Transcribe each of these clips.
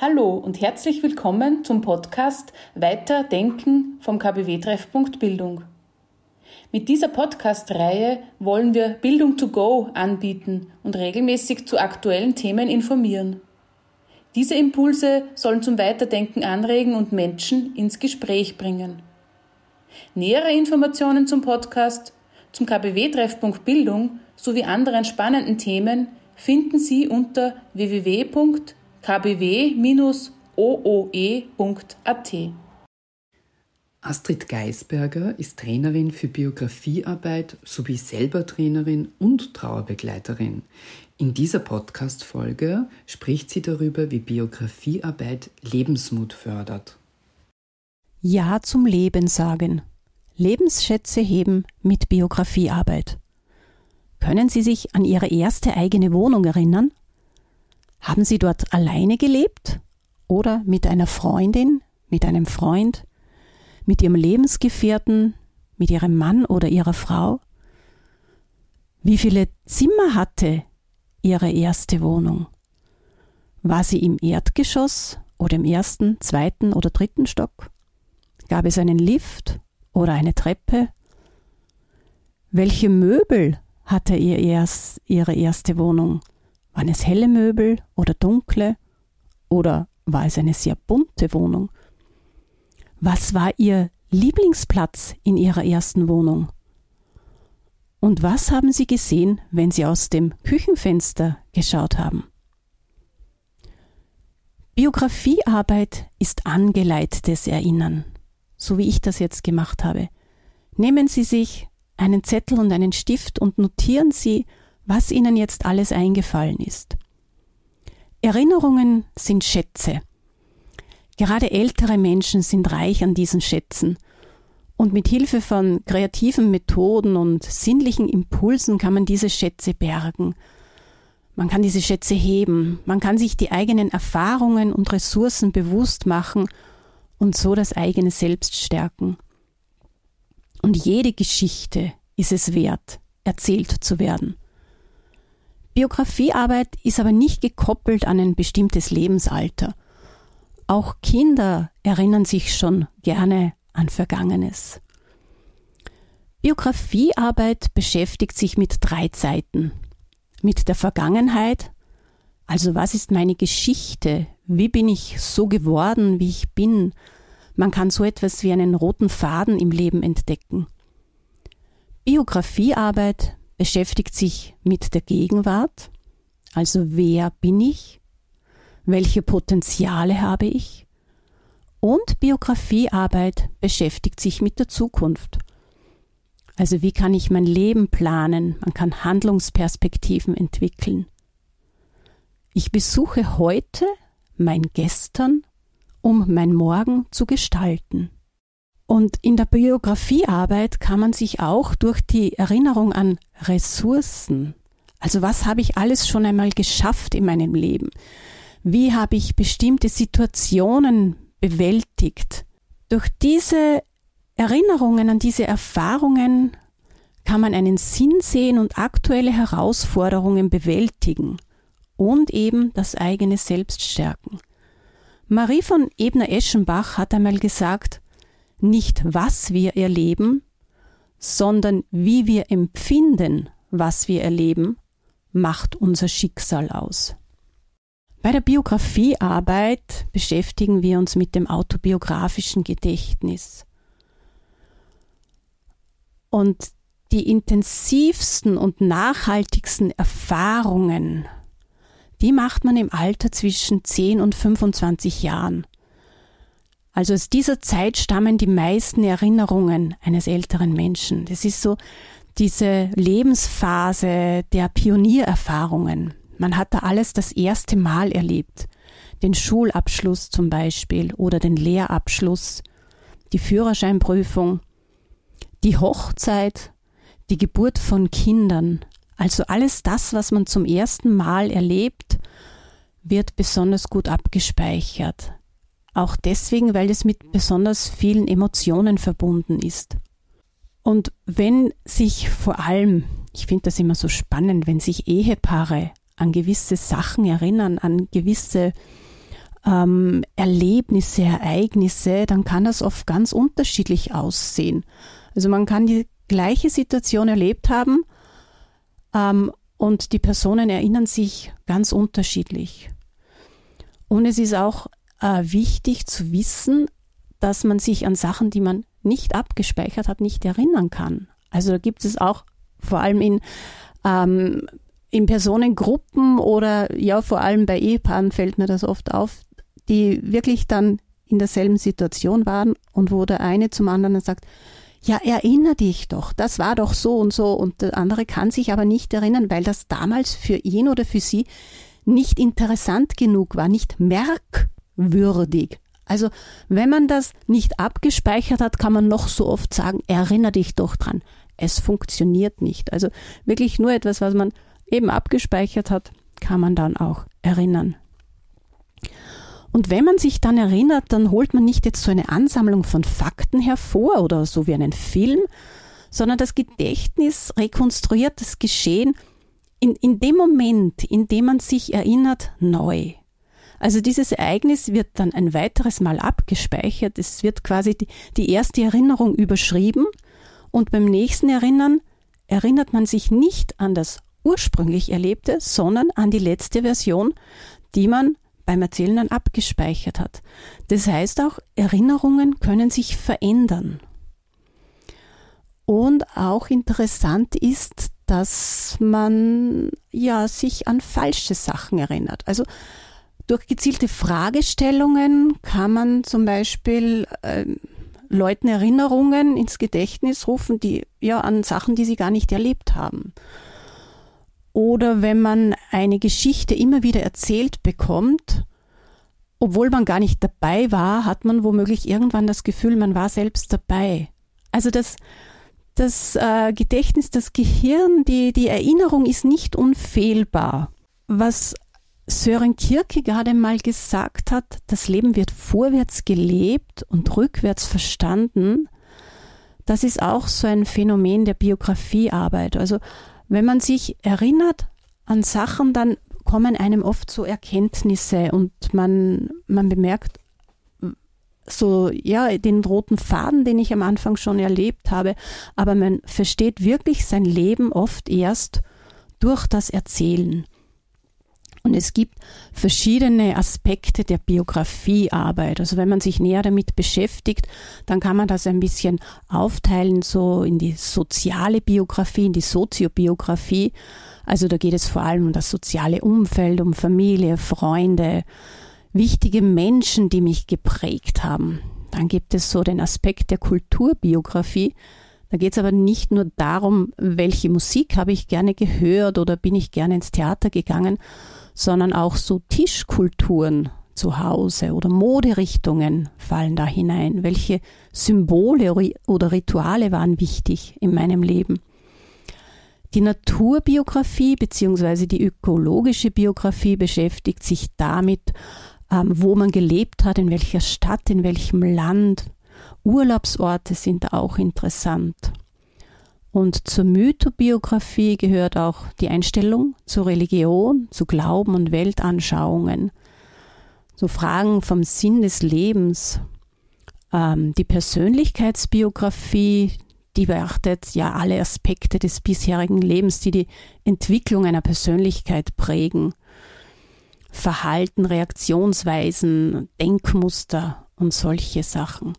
Hallo und herzlich willkommen zum Podcast Weiter Denken vom KBW Treffpunkt Bildung. Mit dieser Podcast-Reihe wollen wir Bildung to go anbieten und regelmäßig zu aktuellen Themen informieren. Diese Impulse sollen zum Weiterdenken anregen und Menschen ins Gespräch bringen. Nähere Informationen zum Podcast, zum KBW-Treffpunkt Bildung sowie anderen spannenden Themen finden Sie unter www.kbw.de kbw-ooe.at. Astrid Geisberger ist Trainerin für Biografiearbeit sowie selber Trainerin und Trauerbegleiterin. In dieser Podcast-Folge spricht sie darüber, wie Biografiearbeit Lebensmut fördert. Ja zum Leben sagen. Lebensschätze heben mit Biografiearbeit. Können Sie sich an Ihre erste eigene Wohnung erinnern? Haben Sie dort alleine gelebt oder mit einer Freundin, mit einem Freund, mit Ihrem Lebensgefährten, mit Ihrem Mann oder Ihrer Frau? Wie viele Zimmer hatte Ihre erste Wohnung? War sie im Erdgeschoss oder im ersten, zweiten oder dritten Stock? Gab es einen Lift oder eine Treppe? Welche Möbel hatte ihr erst, Ihre erste Wohnung? Waren es helle Möbel oder dunkle? Oder war es eine sehr bunte Wohnung? Was war Ihr Lieblingsplatz in Ihrer ersten Wohnung? Und was haben Sie gesehen, wenn Sie aus dem Küchenfenster geschaut haben? Biografiearbeit ist angeleitetes Erinnern, so wie ich das jetzt gemacht habe. Nehmen Sie sich einen Zettel und einen Stift und notieren Sie, was ihnen jetzt alles eingefallen ist. Erinnerungen sind Schätze. Gerade ältere Menschen sind reich an diesen Schätzen. Und mit Hilfe von kreativen Methoden und sinnlichen Impulsen kann man diese Schätze bergen. Man kann diese Schätze heben, man kann sich die eigenen Erfahrungen und Ressourcen bewusst machen und so das eigene Selbst stärken. Und jede Geschichte ist es wert, erzählt zu werden. Biografiearbeit ist aber nicht gekoppelt an ein bestimmtes Lebensalter. Auch Kinder erinnern sich schon gerne an Vergangenes. Biografiearbeit beschäftigt sich mit drei Zeiten. Mit der Vergangenheit, also was ist meine Geschichte, wie bin ich so geworden, wie ich bin. Man kann so etwas wie einen roten Faden im Leben entdecken. Biografiearbeit beschäftigt sich mit der Gegenwart, also wer bin ich, welche Potenziale habe ich, und Biografiearbeit beschäftigt sich mit der Zukunft. Also wie kann ich mein Leben planen, man kann Handlungsperspektiven entwickeln. Ich besuche heute mein Gestern, um mein Morgen zu gestalten. Und in der Biografiearbeit kann man sich auch durch die Erinnerung an Ressourcen, also was habe ich alles schon einmal geschafft in meinem Leben? Wie habe ich bestimmte Situationen bewältigt? Durch diese Erinnerungen an diese Erfahrungen kann man einen Sinn sehen und aktuelle Herausforderungen bewältigen und eben das eigene Selbst stärken. Marie von Ebner-Eschenbach hat einmal gesagt, nicht was wir erleben, sondern wie wir empfinden, was wir erleben, macht unser Schicksal aus. Bei der Biografiearbeit beschäftigen wir uns mit dem autobiografischen Gedächtnis. Und die intensivsten und nachhaltigsten Erfahrungen, die macht man im Alter zwischen 10 und 25 Jahren. Also aus dieser Zeit stammen die meisten Erinnerungen eines älteren Menschen. Das ist so diese Lebensphase der Pioniererfahrungen. Man hat da alles das erste Mal erlebt. Den Schulabschluss zum Beispiel oder den Lehrabschluss, die Führerscheinprüfung, die Hochzeit, die Geburt von Kindern. Also alles das, was man zum ersten Mal erlebt, wird besonders gut abgespeichert. Auch deswegen, weil es mit besonders vielen Emotionen verbunden ist. Und wenn sich vor allem, ich finde das immer so spannend, wenn sich Ehepaare an gewisse Sachen erinnern, an gewisse ähm, Erlebnisse, Ereignisse, dann kann das oft ganz unterschiedlich aussehen. Also man kann die gleiche Situation erlebt haben ähm, und die Personen erinnern sich ganz unterschiedlich. Und es ist auch äh, wichtig zu wissen, dass man sich an Sachen, die man nicht abgespeichert hat, nicht erinnern kann. Also da gibt es auch vor allem in, ähm, in Personengruppen oder ja, vor allem bei Ehepaaren fällt mir das oft auf, die wirklich dann in derselben Situation waren und wo der eine zum anderen sagt, ja, erinnere dich doch, das war doch so und so und der andere kann sich aber nicht erinnern, weil das damals für ihn oder für sie nicht interessant genug war, nicht merkwürdig. Also wenn man das nicht abgespeichert hat, kann man noch so oft sagen, erinnere dich doch dran. Es funktioniert nicht. Also wirklich nur etwas, was man eben abgespeichert hat, kann man dann auch erinnern. Und wenn man sich dann erinnert, dann holt man nicht jetzt so eine Ansammlung von Fakten hervor oder so wie einen Film, sondern das Gedächtnis rekonstruiert das Geschehen in, in dem Moment, in dem man sich erinnert, neu. Also dieses Ereignis wird dann ein weiteres Mal abgespeichert. Es wird quasi die, die erste Erinnerung überschrieben und beim nächsten Erinnern erinnert man sich nicht an das ursprünglich Erlebte, sondern an die letzte Version, die man beim Erzählen dann abgespeichert hat. Das heißt auch, Erinnerungen können sich verändern. Und auch interessant ist, dass man ja sich an falsche Sachen erinnert. Also durch gezielte Fragestellungen kann man zum Beispiel äh, Leuten Erinnerungen ins Gedächtnis rufen, die ja an Sachen, die sie gar nicht erlebt haben. Oder wenn man eine Geschichte immer wieder erzählt bekommt, obwohl man gar nicht dabei war, hat man womöglich irgendwann das Gefühl, man war selbst dabei. Also das, das äh, Gedächtnis, das Gehirn, die, die Erinnerung ist nicht unfehlbar. Was Sören Kierkegaard einmal gesagt hat, das Leben wird vorwärts gelebt und rückwärts verstanden, das ist auch so ein Phänomen der Biografiearbeit. Also wenn man sich erinnert an Sachen, dann kommen einem oft so Erkenntnisse und man, man bemerkt so, ja, den roten Faden, den ich am Anfang schon erlebt habe, aber man versteht wirklich sein Leben oft erst durch das Erzählen. Und es gibt verschiedene Aspekte der Biografiearbeit. Also wenn man sich näher damit beschäftigt, dann kann man das ein bisschen aufteilen, so in die soziale Biografie, in die Soziobiografie. Also da geht es vor allem um das soziale Umfeld, um Familie, Freunde, wichtige Menschen, die mich geprägt haben. Dann gibt es so den Aspekt der Kulturbiografie. Da geht es aber nicht nur darum, welche Musik habe ich gerne gehört oder bin ich gerne ins Theater gegangen, sondern auch so Tischkulturen zu Hause oder Moderichtungen fallen da hinein. Welche Symbole oder Rituale waren wichtig in meinem Leben? Die Naturbiografie bzw. die ökologische Biografie beschäftigt sich damit, ähm, wo man gelebt hat, in welcher Stadt, in welchem Land. Urlaubsorte sind auch interessant. Und zur Mythobiografie gehört auch die Einstellung zur Religion, zu Glauben und Weltanschauungen, so Fragen vom Sinn des Lebens. Ähm, die Persönlichkeitsbiografie, die beachtet ja alle Aspekte des bisherigen Lebens, die die Entwicklung einer Persönlichkeit prägen. Verhalten, Reaktionsweisen, Denkmuster und solche Sachen.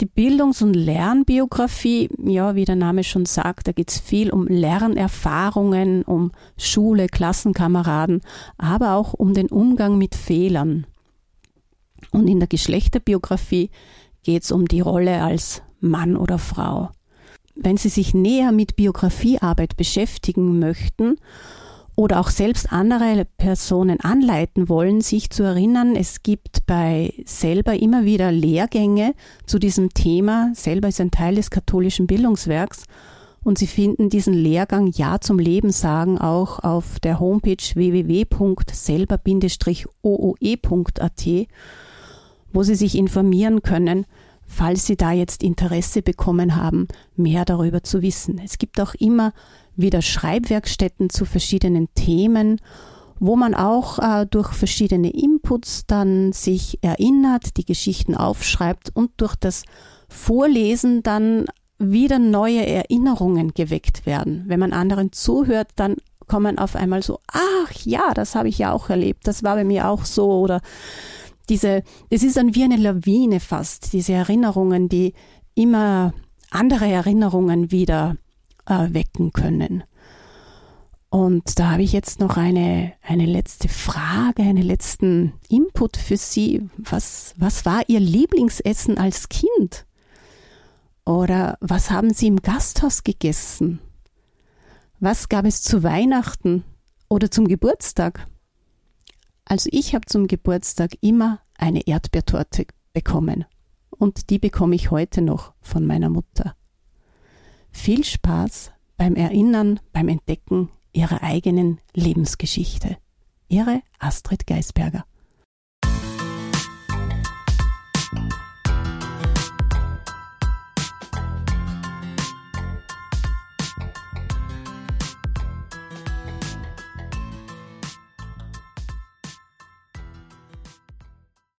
Die Bildungs- und Lernbiografie, ja, wie der Name schon sagt, da geht es viel um Lernerfahrungen, um Schule, Klassenkameraden, aber auch um den Umgang mit Fehlern. Und in der Geschlechterbiografie geht es um die Rolle als Mann oder Frau. Wenn Sie sich näher mit Biografiearbeit beschäftigen möchten oder auch selbst andere Personen anleiten wollen, sich zu erinnern, es gibt bei selber immer wieder Lehrgänge zu diesem Thema. Selber ist ein Teil des katholischen Bildungswerks und Sie finden diesen Lehrgang Ja zum Leben sagen auch auf der Homepage www.selber-ooe.at, wo Sie sich informieren können, falls Sie da jetzt Interesse bekommen haben, mehr darüber zu wissen. Es gibt auch immer wieder Schreibwerkstätten zu verschiedenen Themen, wo man auch äh, durch verschiedene Inputs dann sich erinnert, die Geschichten aufschreibt und durch das Vorlesen dann wieder neue Erinnerungen geweckt werden. Wenn man anderen zuhört, dann kommen auf einmal so, ach ja, das habe ich ja auch erlebt, das war bei mir auch so oder diese, es ist dann wie eine Lawine fast, diese Erinnerungen, die immer andere Erinnerungen wieder äh, wecken können. Und da habe ich jetzt noch eine, eine letzte Frage, einen letzten Input für Sie. Was, was war Ihr Lieblingsessen als Kind? Oder was haben Sie im Gasthaus gegessen? Was gab es zu Weihnachten oder zum Geburtstag? Also ich habe zum Geburtstag immer eine Erdbeertorte bekommen. Und die bekomme ich heute noch von meiner Mutter. Viel Spaß beim Erinnern, beim Entdecken ihrer eigenen Lebensgeschichte. Ihre Astrid Geisberger.